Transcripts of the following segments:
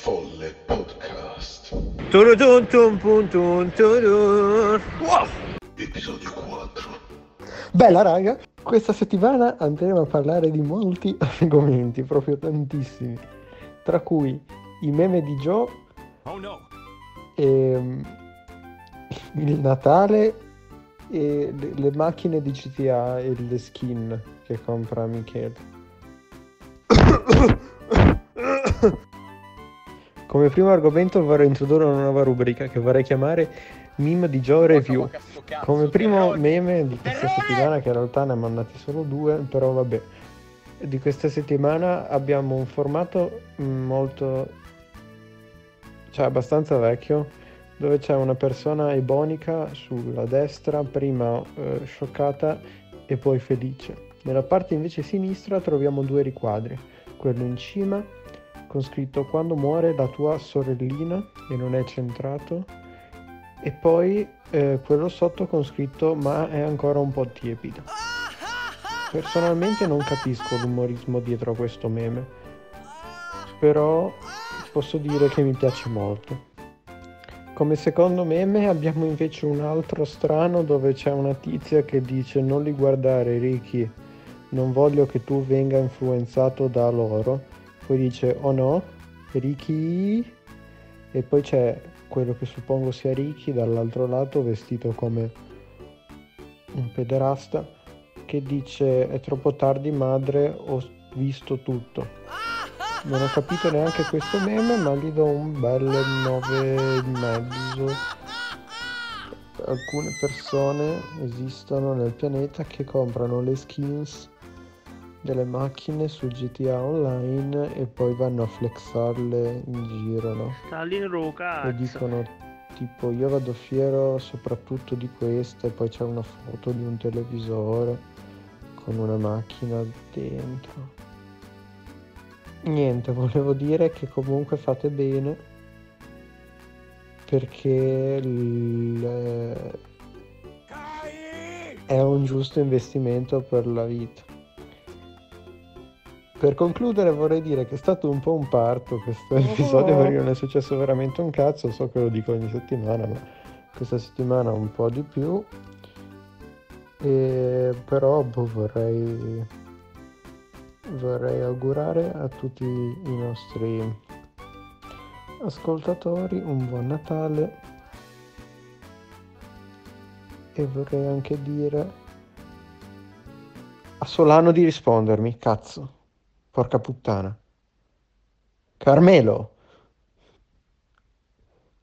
Folle Podcast. Turutun tun pun tun turun. Wow! Episodio 4. Bella raga, questa settimana andremo a parlare di molti argomenti, proprio tantissimi, tra cui i meme di Joe, ehm, il Natale e le, le macchine di GTA e le skin che compra Michele. Come primo argomento vorrei introdurre una nuova rubrica che vorrei chiamare Meme di Joe Review. Come primo meme di questa settimana, che in realtà ne ha mandati solo due, però vabbè. Di questa settimana abbiamo un formato molto... cioè abbastanza vecchio, dove c'è una persona ebonica sulla destra, prima eh, scioccata e poi felice. Nella parte invece sinistra troviamo due riquadri, quello in cima con scritto quando muore la tua sorellina e non è centrato e poi eh, quello sotto con scritto ma è ancora un po' tiepido. Personalmente non capisco l'umorismo dietro a questo meme, però posso dire che mi piace molto. Come secondo meme abbiamo invece un altro strano dove c'è una tizia che dice non li guardare Ricky, non voglio che tu venga influenzato da loro poi dice oh no, Ricky? E poi c'è quello che suppongo sia Ricky dall'altro lato vestito come un pederasta che dice è troppo tardi madre ho visto tutto. Non ho capito neanche questo meme ma gli do un bel 9 e mezzo. Alcune persone esistono nel pianeta che comprano le skins delle macchine su GTA Online e poi vanno a flexarle in giro, no? E dicono tipo io vado fiero soprattutto di questa e poi c'è una foto di un televisore con una macchina dentro. Niente, volevo dire che comunque fate bene perché l... è un giusto investimento per la vita. Per concludere vorrei dire che è stato un po' un parto questo episodio perché non è successo veramente un cazzo, so che lo dico ogni settimana, ma questa settimana un po' di più. E però boh, vorrei, vorrei augurare a tutti i nostri ascoltatori un buon Natale e vorrei anche dire a Solano di rispondermi, cazzo. Porca puttana. Carmelo,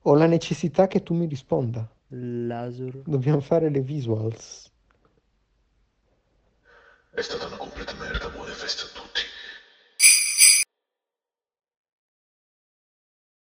ho la necessità che tu mi risponda. Lazzaro. Dobbiamo fare le visuals. È stata una completa merda, buone feste a tutti.